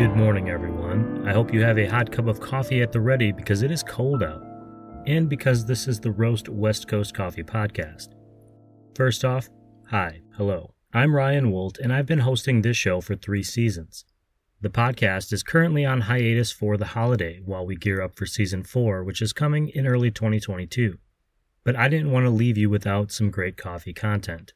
Good morning, everyone. I hope you have a hot cup of coffee at the ready because it is cold out, and because this is the Roast West Coast Coffee Podcast. First off, hi, hello. I'm Ryan Woldt, and I've been hosting this show for three seasons. The podcast is currently on hiatus for the holiday while we gear up for season four, which is coming in early 2022. But I didn't want to leave you without some great coffee content.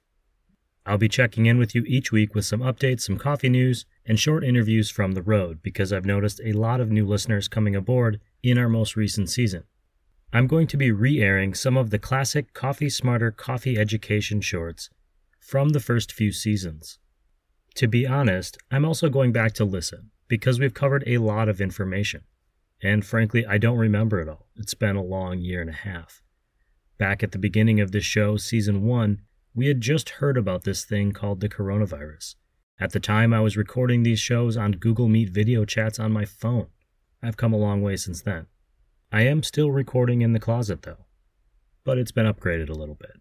I'll be checking in with you each week with some updates, some coffee news, and short interviews from the road because I've noticed a lot of new listeners coming aboard in our most recent season. I'm going to be re airing some of the classic Coffee Smarter coffee education shorts from the first few seasons. To be honest, I'm also going back to listen because we've covered a lot of information. And frankly, I don't remember it all. It's been a long year and a half. Back at the beginning of this show, season one, we had just heard about this thing called the coronavirus. At the time, I was recording these shows on Google Meet video chats on my phone. I've come a long way since then. I am still recording in the closet, though, but it's been upgraded a little bit.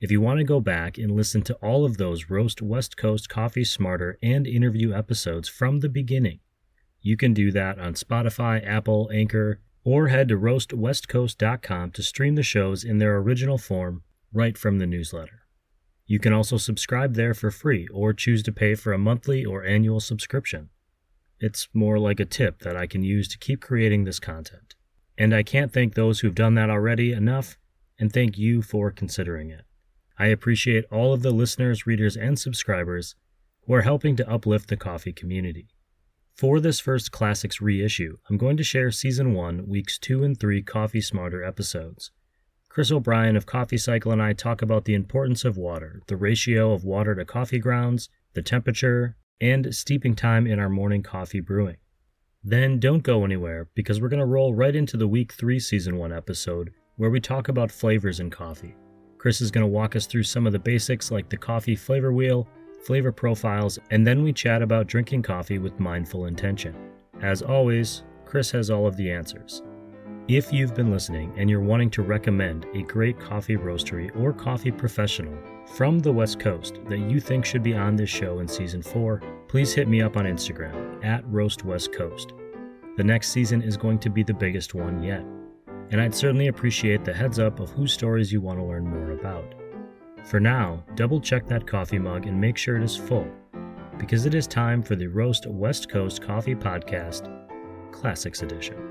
If you want to go back and listen to all of those Roast West Coast Coffee Smarter and interview episodes from the beginning, you can do that on Spotify, Apple, Anchor, or head to roastwestcoast.com to stream the shows in their original form right from the newsletter. You can also subscribe there for free or choose to pay for a monthly or annual subscription. It's more like a tip that I can use to keep creating this content. And I can't thank those who've done that already enough, and thank you for considering it. I appreciate all of the listeners, readers, and subscribers who are helping to uplift the coffee community. For this first Classics reissue, I'm going to share Season 1, Weeks 2 and 3 Coffee Smarter episodes. Chris O'Brien of Coffee Cycle and I talk about the importance of water, the ratio of water to coffee grounds, the temperature, and steeping time in our morning coffee brewing. Then don't go anywhere because we're going to roll right into the week 3 season 1 episode where we talk about flavors in coffee. Chris is going to walk us through some of the basics like the coffee flavor wheel, flavor profiles, and then we chat about drinking coffee with mindful intention. As always, Chris has all of the answers. If you've been listening and you're wanting to recommend a great coffee roastery or coffee professional from the West Coast that you think should be on this show in season 4, please hit me up on Instagram at Roast West Coast. The next season is going to be the biggest one yet, and I'd certainly appreciate the heads up of whose stories you want to learn more about. For now, double check that coffee mug and make sure it is full, because it is time for the Roast West Coast Coffee Podcast Classics Edition.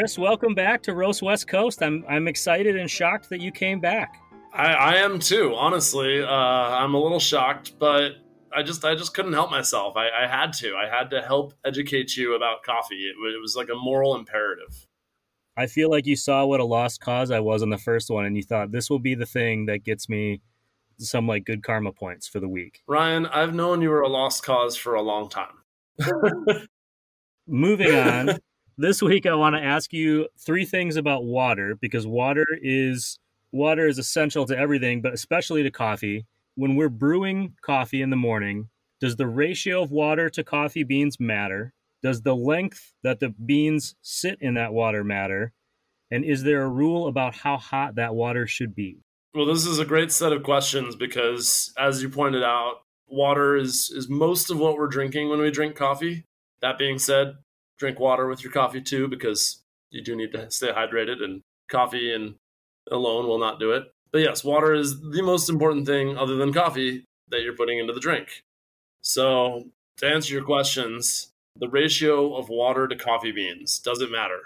Chris, welcome back to Roast West Coast. I'm I'm excited and shocked that you came back. I, I am too, honestly. Uh, I'm a little shocked, but I just I just couldn't help myself. I, I had to. I had to help educate you about coffee. It, it was like a moral imperative. I feel like you saw what a lost cause I was on the first one, and you thought this will be the thing that gets me some like good karma points for the week. Ryan, I've known you were a lost cause for a long time. Moving on this week I want to ask you three things about water because water is water is essential to everything, but especially to coffee. When we're brewing coffee in the morning, does the ratio of water to coffee beans matter? Does the length that the beans sit in that water matter? And is there a rule about how hot that water should be? Well, this is a great set of questions because, as you pointed out, water is, is most of what we're drinking when we drink coffee. That being said, drink water with your coffee too, because you do need to stay hydrated, and coffee and alone will not do it. But yes, water is the most important thing other than coffee that you're putting into the drink. So, to answer your questions, the ratio of water to coffee beans does it matter?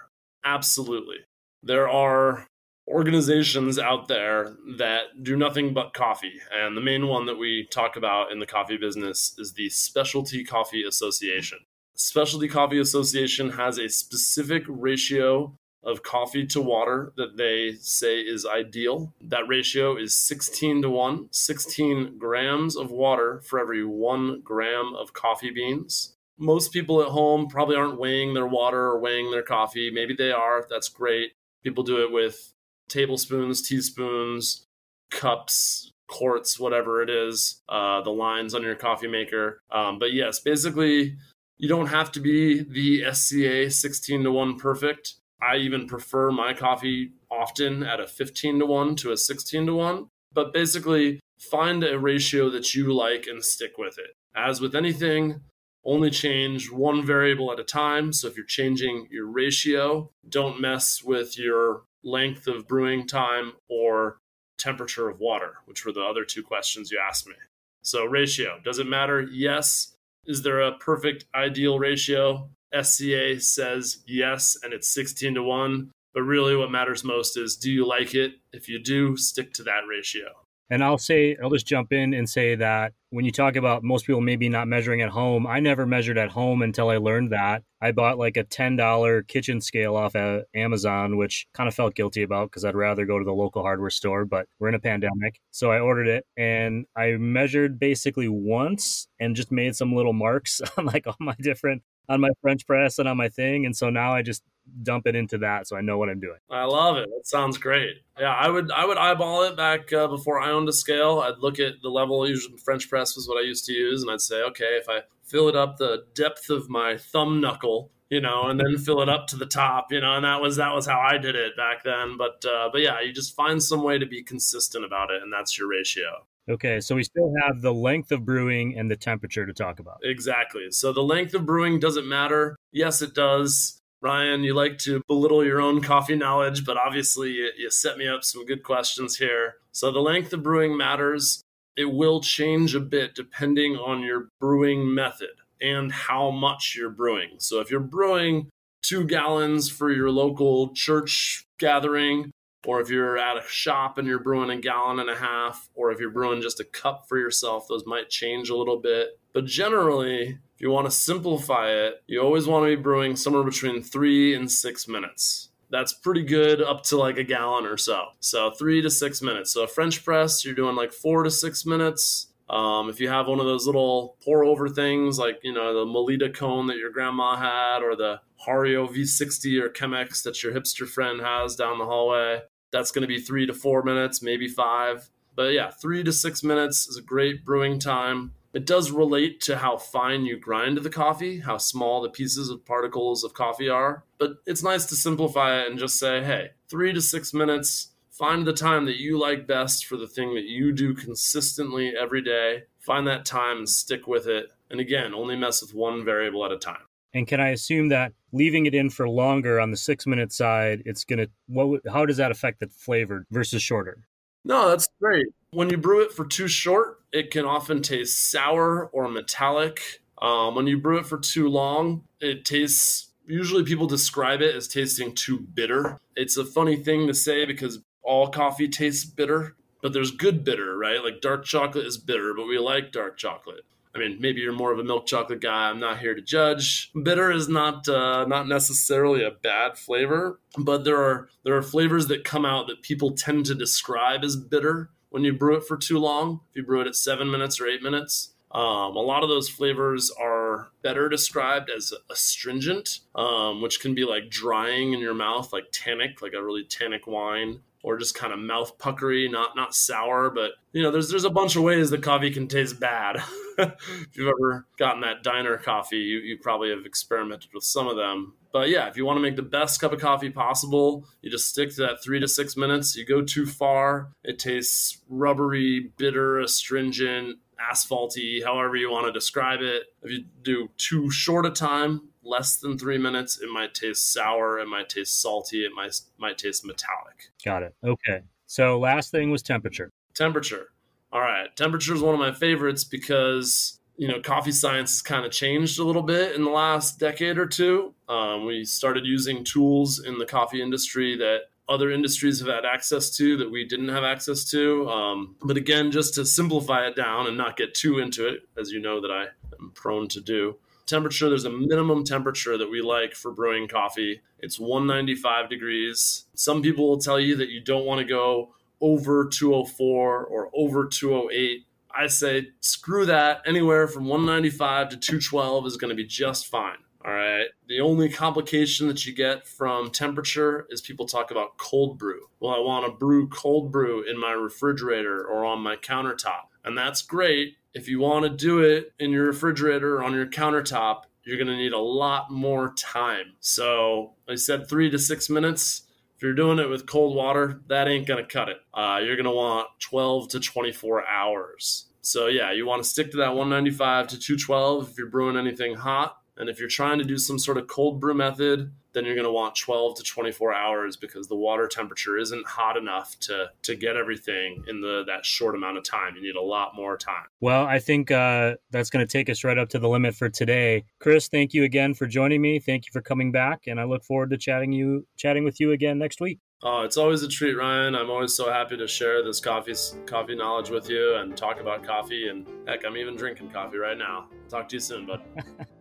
Absolutely. There are organizations out there that do nothing but coffee. And the main one that we talk about in the coffee business is the Specialty Coffee Association. Specialty Coffee Association has a specific ratio of coffee to water that they say is ideal. That ratio is 16 to 1, 16 grams of water for every one gram of coffee beans. Most people at home probably aren't weighing their water or weighing their coffee. Maybe they are. That's great. People do it with tablespoons, teaspoons, cups, quarts, whatever it is, uh, the lines on your coffee maker. Um, but yes, basically, You don't have to be the SCA 16 to 1 perfect. I even prefer my coffee often at a 15 to 1 to a 16 to 1. But basically, find a ratio that you like and stick with it. As with anything, only change one variable at a time. So if you're changing your ratio, don't mess with your length of brewing time or temperature of water, which were the other two questions you asked me. So, ratio, does it matter? Yes. Is there a perfect ideal ratio? SCA says yes, and it's 16 to 1. But really, what matters most is do you like it? If you do, stick to that ratio. And I'll say, I'll just jump in and say that when you talk about most people maybe not measuring at home, I never measured at home until I learned that. I bought like a $10 kitchen scale off of Amazon, which kind of felt guilty about because I'd rather go to the local hardware store, but we're in a pandemic. So I ordered it and I measured basically once and just made some little marks on like all my different on my French press and on my thing. And so now I just dump it into that so I know what I'm doing. I love it. That sounds great. Yeah, I would I would eyeball it back uh, before I owned a scale. I'd look at the level. Usually French press was what I used to use, and I'd say, okay, if I fill it up the depth of my thumb knuckle, you know, and then fill it up to the top, you know, and that was that was how I did it back then. But uh, but yeah, you just find some way to be consistent about it, and that's your ratio. Okay, so we still have the length of brewing and the temperature to talk about. Exactly. So the length of brewing doesn't matter. Yes, it does. Ryan, you like to belittle your own coffee knowledge, but obviously you, you, set me up some good questions here. So the length of brewing matters. It will change a bit depending on your brewing method and how much you're brewing. So if you're brewing two gallons for your local church gathering, or if you're at a shop and you're brewing a gallon and a half, or if you're brewing just a cup for yourself, those might change a little bit. But generally, you want to simplify it, you always want to be brewing somewhere between three and six minutes. That's pretty good up to like a gallon or so. So three to six minutes. So a French press, you're doing like four to six minutes. Um, if you have one of those little pour over things, like you know the Melitta cone that your grandma had, or the Hario V60 or Chemex that your hipster friend has down the hallway, that's going to be three to four minutes, maybe five. But yeah, three to six minutes is a great brewing time. It does relate to how fine you grind the coffee, how small the pieces of particles of coffee are. But it's nice to simplify it and just say, hey, three to six minutes, find the time that you like best for the thing that you do consistently every day. Find that time and stick with it. And again, only mess with one variable at a time. And can I assume that leaving it in for longer on the six minute side, it's gonna what? How does that affect the flavor versus shorter? No, that's great. When you brew it for too short, it can often taste sour or metallic. Um, when you brew it for too long, it tastes. Usually, people describe it as tasting too bitter. It's a funny thing to say because all coffee tastes bitter, but there's good bitter, right? Like dark chocolate is bitter, but we like dark chocolate. I mean, maybe you're more of a milk chocolate guy. I'm not here to judge. Bitter is not uh, not necessarily a bad flavor, but there are there are flavors that come out that people tend to describe as bitter when you brew it for too long. If you brew it at seven minutes or eight minutes, um, a lot of those flavors are better described as astringent, um, which can be like drying in your mouth, like tannic, like a really tannic wine or just kind of mouth puckery, not not sour, but you know, there's there's a bunch of ways that coffee can taste bad. if you've ever gotten that diner coffee, you, you probably have experimented with some of them. But yeah, if you want to make the best cup of coffee possible, you just stick to that three to six minutes. You go too far, it tastes rubbery, bitter, astringent, asphalty, however you want to describe it. If you do too short a time, less than three minutes, it might taste sour, it might taste salty, it might might taste metallic. Got it. Okay. So last thing was temperature. Temperature. All right. Temperature is one of my favorites because you know coffee science has kind of changed a little bit in the last decade or two. Um, we started using tools in the coffee industry that other industries have had access to that we didn't have access to. Um, but again, just to simplify it down and not get too into it, as you know that I am prone to do temperature there's a minimum temperature that we like for brewing coffee. It's 195 degrees. Some people will tell you that you don't want to go over 204 or over 208 i say screw that. Anywhere from 195 to 212 is going to be just fine all right? The only complication that you get from temperature is people talk about cold brew. Well i want to brew cold brew in my refrigerator or on my countertop and that's great if you want to do it in your refrigerator or on your countertop, you're going to need a lot more time. So I said three to six minutes. If you're doing it with cold water, that ain't going to cut it. Uh, you're going to want 12 to 24 hours. So yeah, you want to stick to that 195 to 212 if you're brewing anything hot. And if you're trying to do some sort of cold brew method, then you're going to want 12 to 24 hours because the water temperature isn't hot enough to to get everything in the that short amount of time. You need a lot more time. Well, I think uh, that's going to take us right up to the limit for today. Chris, thank you again for joining me. Thank you for coming back, and I look forward to chatting you chatting with you again next week. Oh, it's always a treat, Ryan. I'm always so happy to share this coffee coffee knowledge with you and talk about coffee. And heck, I'm even drinking coffee right now. Talk to you soon, bud.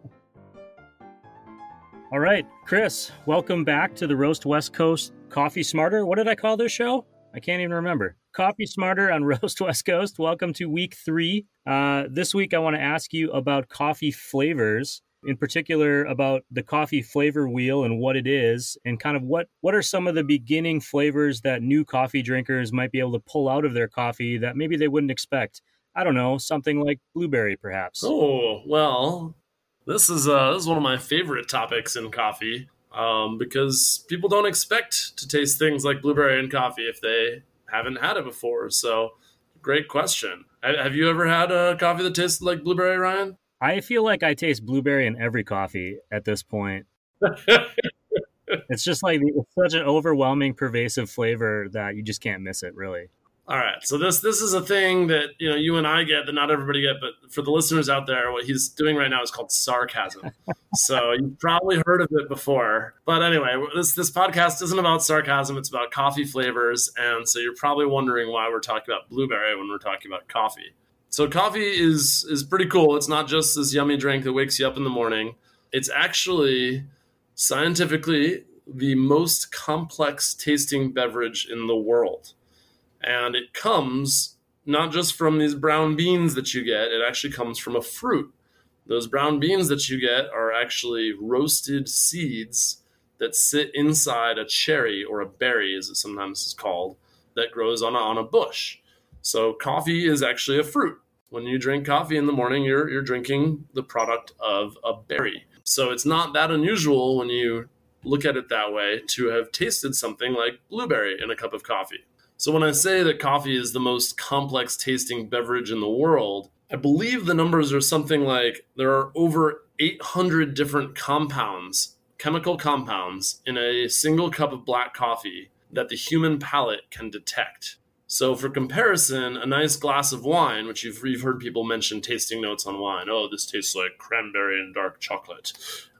All right, Chris, welcome back to the Roast West Coast Coffee Smarter. What did I call this show? I can't even remember. Coffee Smarter on Roast West Coast. Welcome to week three. Uh, this week, I want to ask you about coffee flavors, in particular about the coffee flavor wheel and what it is, and kind of what what are some of the beginning flavors that new coffee drinkers might be able to pull out of their coffee that maybe they wouldn't expect. I don't know, something like blueberry, perhaps. Oh well, this is uh, this is one of my favorite topics in coffee um, because people don't expect to taste things like blueberry in coffee if they haven't had it before. So, great question. Have you ever had a coffee that tastes like blueberry, Ryan? I feel like I taste blueberry in every coffee at this point. it's just like it's such an overwhelming, pervasive flavor that you just can't miss it, really. All right. So this this is a thing that you know you and I get that not everybody get, but for the listeners out there, what he's doing right now is called sarcasm. so you've probably heard of it before. But anyway, this this podcast isn't about sarcasm, it's about coffee flavors. And so you're probably wondering why we're talking about blueberry when we're talking about coffee. So coffee is is pretty cool. It's not just this yummy drink that wakes you up in the morning. It's actually scientifically the most complex tasting beverage in the world and it comes not just from these brown beans that you get, it actually comes from a fruit. Those brown beans that you get are actually roasted seeds that sit inside a cherry or a berry, as it sometimes is called, that grows on a, on a bush. So, coffee is actually a fruit. When you drink coffee in the morning, you're, you're drinking the product of a berry. So, it's not that unusual when you look at it that way to have tasted something like blueberry in a cup of coffee. So when I say that coffee is the most complex tasting beverage in the world, I believe the numbers are something like there are over 800 different compounds, chemical compounds, in a single cup of black coffee that the human palate can detect. So, for comparison, a nice glass of wine, which you've, you've heard people mention tasting notes on wine. Oh, this tastes like cranberry and dark chocolate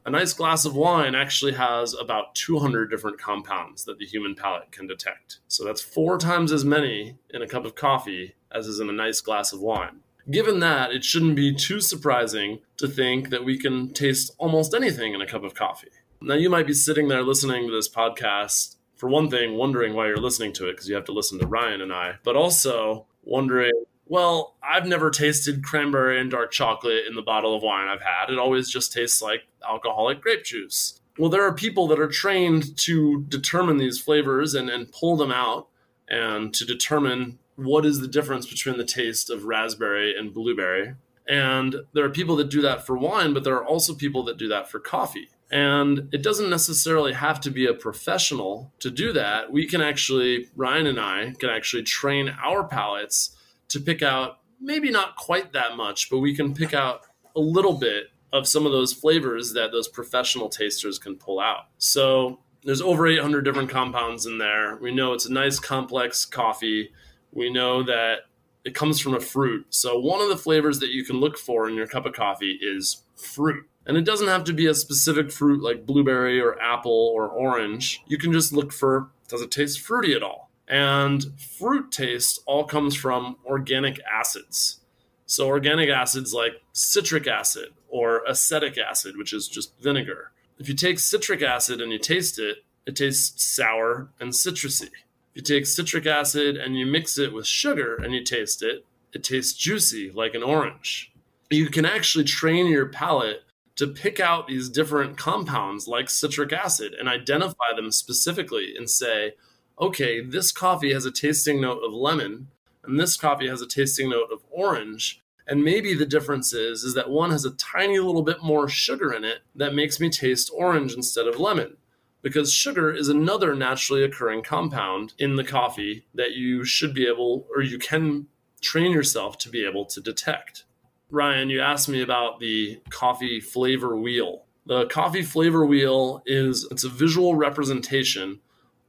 a nice glass of wine actually has about 200 different compounds that the human palate can detect. So that's four times as many in a cup of coffee as is in a nice glass of wine. Given that, it shouldn't be too surprising to think that we can taste almost anything in a cup of coffee. Now, you might be sitting there listening to this podcast, for one thing, wondering why you're listening to it because you have to listen to Ryan and I, but also wondering well, I've never tasted cranberry and dark chocolate in the bottle of wine I've had. It always just tastes like alcoholic grape juice. Well, there are people that are trained to determine these flavors and, and pull them out and to determine what is the difference between the taste of raspberry and blueberry. And there are people that do that for wine, but there are also people that do that for coffee. And it doesn't necessarily have to be a professional to do that. We can actually, Ryan and I can actually train our palates to pick out maybe not quite that much, but we can pick out a little bit of some of those flavors that those professional tasters can pull out. So there's over 800 different compounds in there. We know it's a nice complex coffee. We know that it comes from a fruit. So one of the flavors that you can look for in your cup of coffee is fruit. And it doesn't have to be a specific fruit like blueberry or apple or orange. You can just look for does it taste fruity at all? And fruit taste all comes from organic acids. So, organic acids like citric acid or acetic acid, which is just vinegar. If you take citric acid and you taste it, it tastes sour and citrusy. If you take citric acid and you mix it with sugar and you taste it, it tastes juicy like an orange. You can actually train your palate to pick out these different compounds like citric acid and identify them specifically and say, okay, this coffee has a tasting note of lemon and this coffee has a tasting note of orange. And maybe the difference is is that one has a tiny little bit more sugar in it that makes me taste orange instead of lemon. Because sugar is another naturally occurring compound in the coffee that you should be able or you can train yourself to be able to detect. Ryan, you asked me about the coffee flavor wheel. The coffee flavor wheel is it's a visual representation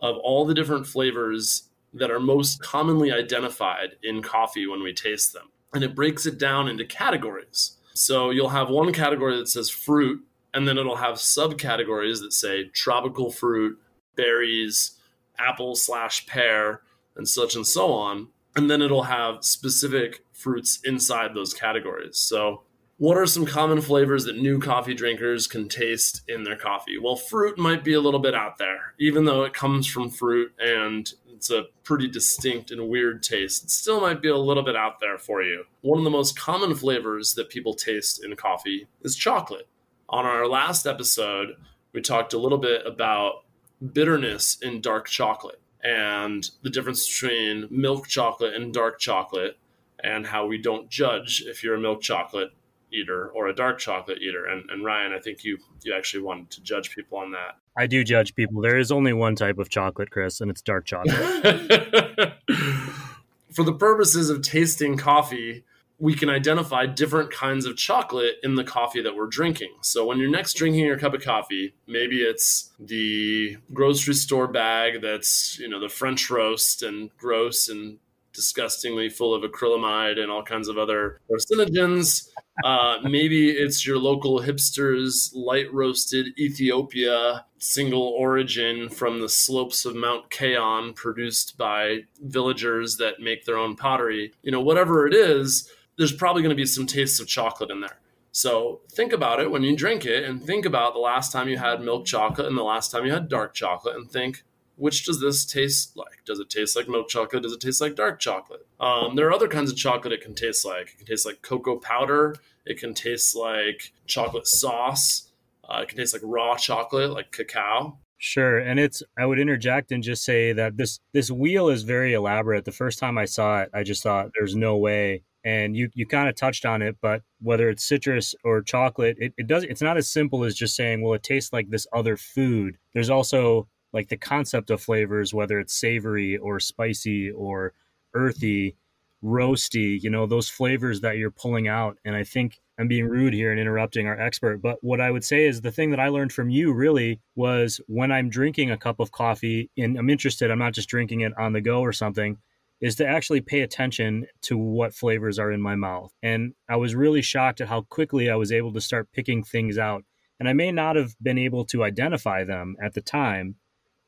of all the different flavors that are most commonly identified in coffee when we taste them and it breaks it down into categories. So you'll have one category that says fruit, and then it'll have subcategories that say tropical fruit, berries, apple slash pear, and such and so on. And then it'll have specific fruits inside those categories. So, what are some common flavors that new coffee drinkers can taste in their coffee? Well, fruit might be a little bit out there, even though it comes from fruit and it's a pretty distinct and weird taste. It still might be a little bit out there for you. One of the most common flavors that people taste in coffee is chocolate. On our last episode, we talked a little bit about bitterness in dark chocolate and the difference between milk chocolate and dark chocolate and how we don't judge if you're a milk chocolate eater or a dark chocolate eater. And, and Ryan, I think you you actually wanted to judge people on that. I do judge people. There is only one type of chocolate, Chris, and it's dark chocolate. For the purposes of tasting coffee, we can identify different kinds of chocolate in the coffee that we're drinking. So when you're next drinking your cup of coffee, maybe it's the grocery store bag that's, you know, the French roast and gross and disgustingly full of acrylamide and all kinds of other carcinogens. Uh, maybe it's your local hipsters light roasted Ethiopia single origin from the slopes of Mount Kayon produced by villagers that make their own pottery. You know, whatever it is, there's probably going to be some tastes of chocolate in there. So think about it when you drink it and think about the last time you had milk chocolate and the last time you had dark chocolate and think, which does this taste like? Does it taste like milk chocolate? Does it taste like dark chocolate? Um, there are other kinds of chocolate it can taste like. It can taste like cocoa powder. It can taste like chocolate sauce. Uh, it can taste like raw chocolate, like cacao. Sure, and it's. I would interject and just say that this this wheel is very elaborate. The first time I saw it, I just thought there's no way. And you you kind of touched on it, but whether it's citrus or chocolate, it, it does. It's not as simple as just saying, well, it tastes like this other food. There's also like the concept of flavors, whether it's savory or spicy or earthy, roasty, you know, those flavors that you're pulling out. And I think I'm being rude here and interrupting our expert, but what I would say is the thing that I learned from you really was when I'm drinking a cup of coffee and I'm interested, I'm not just drinking it on the go or something, is to actually pay attention to what flavors are in my mouth. And I was really shocked at how quickly I was able to start picking things out. And I may not have been able to identify them at the time,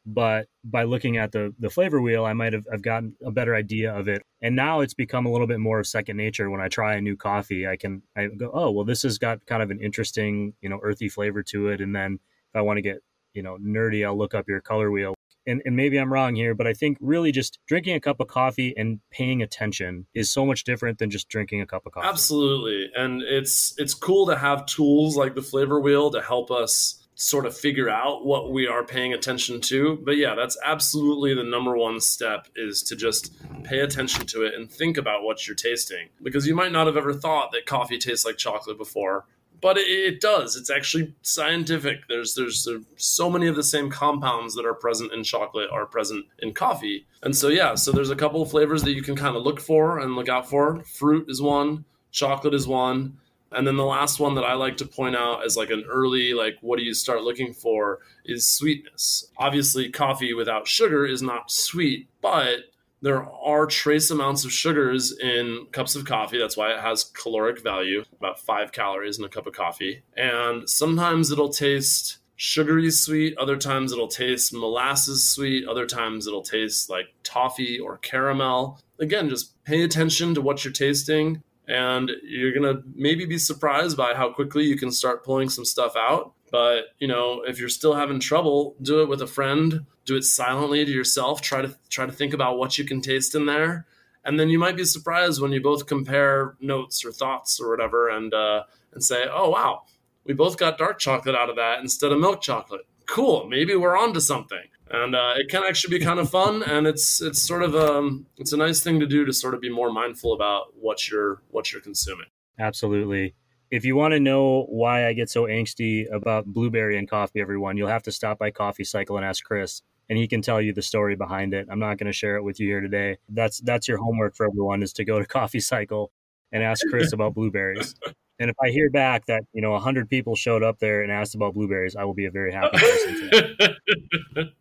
but by looking at the the flavor wheel i might have I've gotten a better idea of it. And now it's become a little bit more of second nature. When i try a new coffee i can i go oh well this has got kind of an interesting you know earthy flavor to it. And then if i want to get you know nerdy i'll look up your color wheel. And, and maybe i'm wrong here but i think really just drinking a cup of coffee and paying attention is so much different than just drinking a cup of coffee. Absolutely. And it's it's cool to have tools like the flavor wheel to help us sort of figure out what we are paying attention to. But yeah, that's absolutely the number one step is to just pay attention to it and think about what you're tasting. Because you might not have ever thought that coffee tastes like chocolate before, but it, it does. It's actually scientific. There's, there's there's so many of the same compounds that are present in chocolate are present in coffee. And so yeah, so there's a couple of flavors that you can kind of look for and look out for. Fruit is one, chocolate is one and then the last one that I like to point out as like an early, like, what do you start looking for is sweetness. Obviously, coffee without sugar is not sweet, but there are trace amounts of sugars in cups of coffee. That's why it has caloric value, about five calories in a cup of coffee. And sometimes it'll taste sugary sweet, other times it'll taste molasses sweet, other times it'll taste like toffee or caramel. Again, just pay attention to what you're tasting and you're to maybe be surprised by how quickly you can start pulling some stuff out. But you know if you're still having trouble do it with a friend do it silently to yourself try to try to think about what you can taste in there. And then you might be surprised when you both compare notes or thoughts or whatever and uh, and say oh wow we both got dark chocolate out of that instead of milk chocolate cool maybe we're on to something and uh, it can actually be kind of fun and it's it's sort of um it's a nice thing to do to sort of be more mindful about what you're what you're consuming Absolutely. If you want to know why I get so angsty about blueberry and coffee, everyone, you'll have to stop by Coffee Cycle and ask Chris, and he can tell you the story behind it. I'm not going to share it with you here today. That's that's your homework for everyone is to go to Coffee Cycle and ask Chris about blueberries. And if I hear back that you know a hundred people showed up there and asked about blueberries, I will be a very happy person.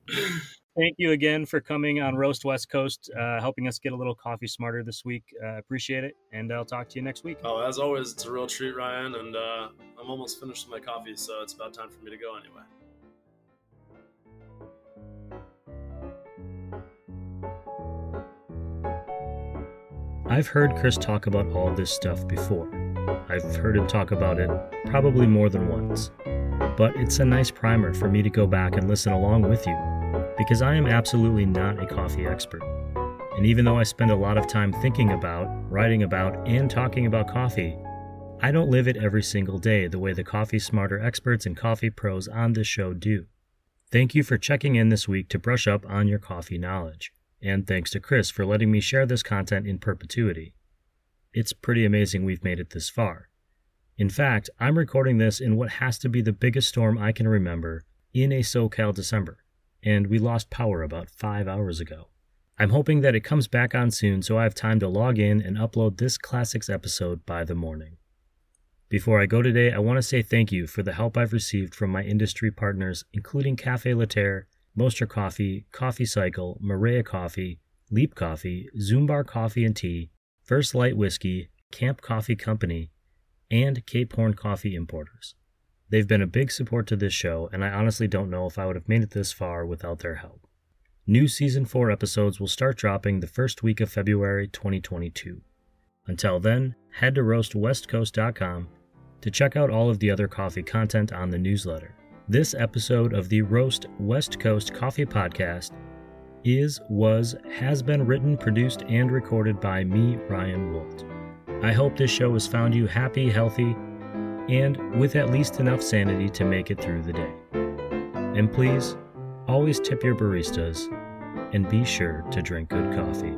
Thank you again for coming on Roast West Coast, uh, helping us get a little coffee smarter this week. Uh, appreciate it, and I'll talk to you next week. Oh, as always, it's a real treat, Ryan, and uh, I'm almost finished with my coffee, so it's about time for me to go anyway. I've heard Chris talk about all this stuff before. I've heard him talk about it probably more than once. But it's a nice primer for me to go back and listen along with you, because I am absolutely not a coffee expert. And even though I spend a lot of time thinking about, writing about, and talking about coffee, I don't live it every single day the way the coffee smarter experts and coffee pros on this show do. Thank you for checking in this week to brush up on your coffee knowledge. And thanks to Chris for letting me share this content in perpetuity. It's pretty amazing we've made it this far. In fact, I'm recording this in what has to be the biggest storm I can remember in a SoCal December, and we lost power about five hours ago. I'm hoping that it comes back on soon so I have time to log in and upload this classics episode by the morning. Before I go today, I want to say thank you for the help I've received from my industry partners, including Cafe Laterre, Mostra Coffee, Coffee Cycle, Maria Coffee, Leap Coffee, Zumbar Coffee and Tea, First Light Whiskey, Camp Coffee Company, and Cape Horn Coffee Importers. They've been a big support to this show, and I honestly don't know if I would have made it this far without their help. New Season 4 episodes will start dropping the first week of February 2022. Until then, head to roastwestcoast.com to check out all of the other coffee content on the newsletter. This episode of the Roast West Coast Coffee Podcast is, was, has been written, produced, and recorded by me, Ryan Woldt. I hope this show has found you happy, healthy, and with at least enough sanity to make it through the day. And please, always tip your baristas and be sure to drink good coffee.